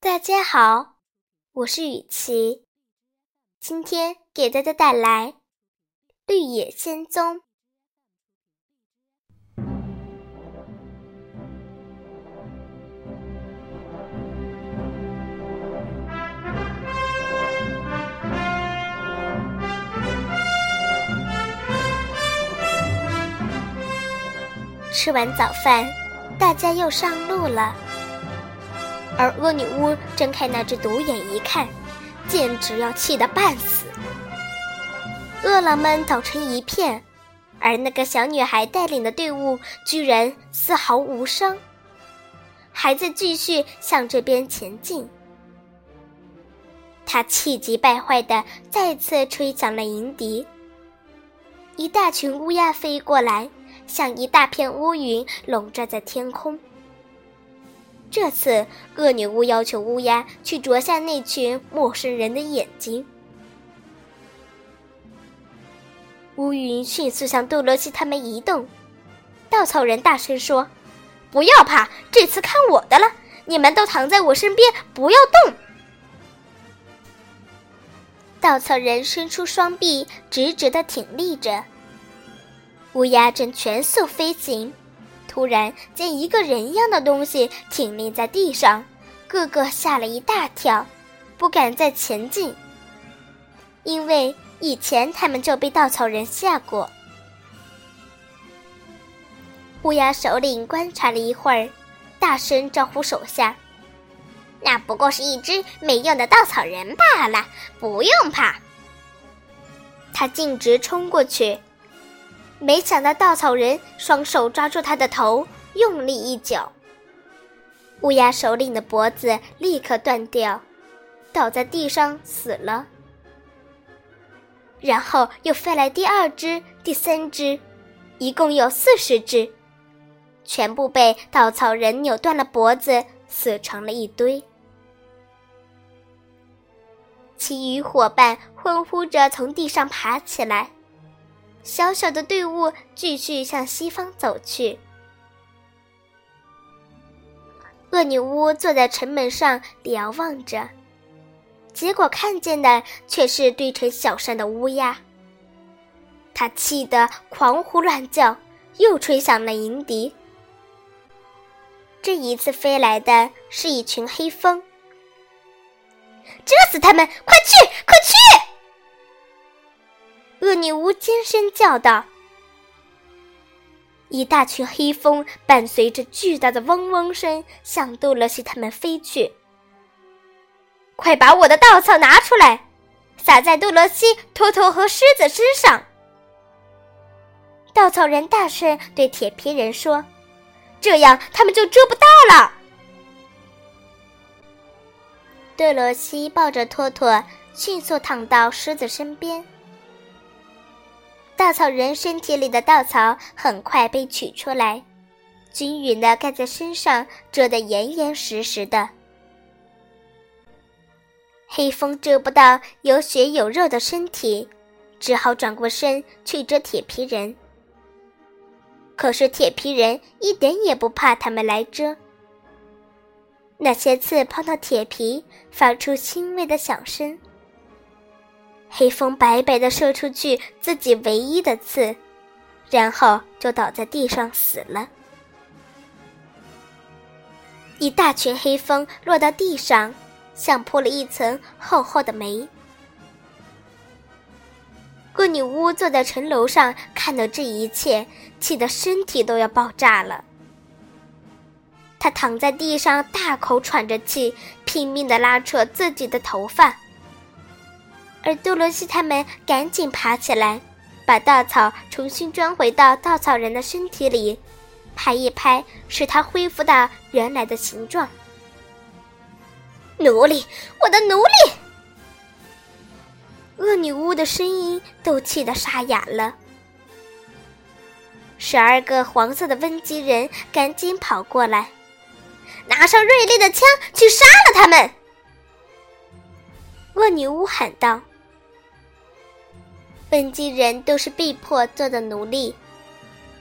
大家好，我是雨琪，今天给大家带来《绿野仙踪》。吃完早饭，大家又上路了。而恶女巫睁开那只独眼一看，简直要气得半死。饿狼们倒成一片，而那个小女孩带领的队伍居然丝毫无伤，还在继续向这边前进。他气急败坏的再次吹响了银笛，一大群乌鸦飞过来。像一大片乌云笼罩在天空。这次，恶女巫要求乌鸦去啄下那群陌生人的眼睛。乌云迅速向杜罗西他们移动。稻草人大声说：“不要怕，这次看我的了！你们都躺在我身边，不要动。”稻草人伸出双臂，直直的挺立着。乌鸦正全速飞行，突然见一个人样的东西挺立在地上，个个吓了一大跳，不敢再前进。因为以前他们就被稻草人吓过。乌鸦首领观察了一会儿，大声招呼手下：“那不过是一只没用的稻草人罢了，不用怕。”他径直冲过去。没想到稻草人双手抓住他的头，用力一脚，乌鸦首领的脖子立刻断掉，倒在地上死了。然后又飞来第二只、第三只，一共有四十只，全部被稻草人扭断了脖子，死成了一堆。其余伙伴欢呼着从地上爬起来。小小的队伍继续向西方走去。恶女巫坐在城门上瞭望着，结果看见的却是堆成小山的乌鸦。她气得狂呼乱叫，又吹响了银笛。这一次飞来的是一群黑蜂，蛰死他们！快去，快！女巫尖声叫道：“一大群黑蜂伴随着巨大的嗡嗡声向杜勒西他们飞去。快把我的稻草拿出来，撒在杜勒西、托托和狮子身上！”稻草人大声对铁皮人说：“这样他们就遮不到了。”杜罗西抱着托托，迅速躺到狮子身边。稻草人身体里的稻草很快被取出来，均匀的盖在身上，遮得严严实实的。黑风遮不到有血有肉的身体，只好转过身去遮铁皮人。可是铁皮人一点也不怕他们来遮，那些刺碰到铁皮，发出轻微的响声。黑风白白的射出去自己唯一的刺，然后就倒在地上死了。一大群黑风落到地上，像铺了一层厚厚的煤。恶女巫坐在城楼上，看到这一切，气得身体都要爆炸了。她躺在地上，大口喘着气，拼命的拉扯自己的头发。而杜罗西他们赶紧爬起来，把稻草重新装回到稻草人的身体里，拍一拍，使它恢复到原来的形状。奴隶，我的奴隶！恶女巫的声音都气得沙哑了。十二个黄色的温基人赶紧跑过来，拿上锐利的枪去杀了他们！恶女巫喊道。本地人都是被迫做的奴隶，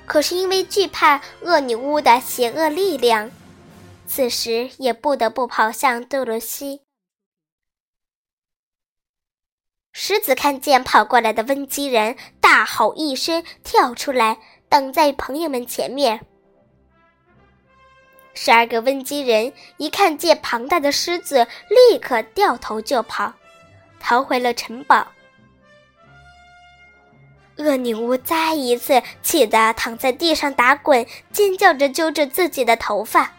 可是因为惧怕恶女巫的邪恶力量，此时也不得不跑向多罗西。狮子看见跑过来的温基人，大吼一声，跳出来挡在朋友们前面。十二个温基人一看见庞大的狮子，立刻掉头就跑，逃回了城堡。恶女巫再一次气得躺在地上打滚，尖叫着揪着自己的头发。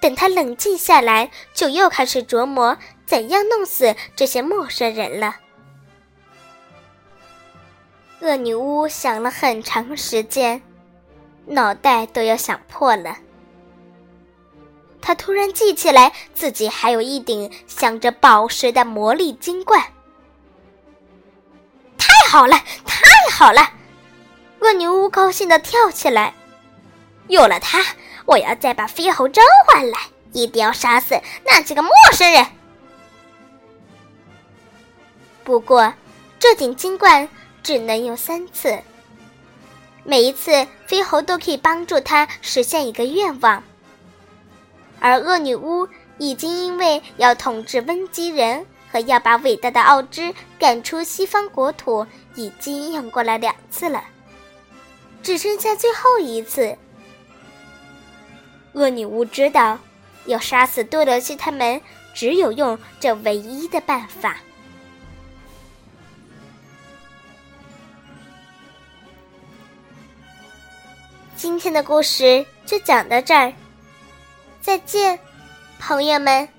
等他冷静下来，就又开始琢磨怎样弄死这些陌生人了。恶女巫想了很长时间。脑袋都要想破了。他突然记起来，自己还有一顶镶着宝石的魔力金冠。好了，太好了！恶女巫高兴的跳起来。有了它，我要再把飞猴召唤来，一定要杀死那几个陌生人。不过，这顶金冠只能用三次。每一次，飞猴都可以帮助他实现一个愿望。而恶女巫已经因为要统治温基人和要把伟大的奥芝赶出西方国土，已经用过了两次了，只剩下最后一次。恶女巫知道，要杀死多罗西他们，只有用这唯一的办法。今天的故事就讲到这儿，再见，朋友们。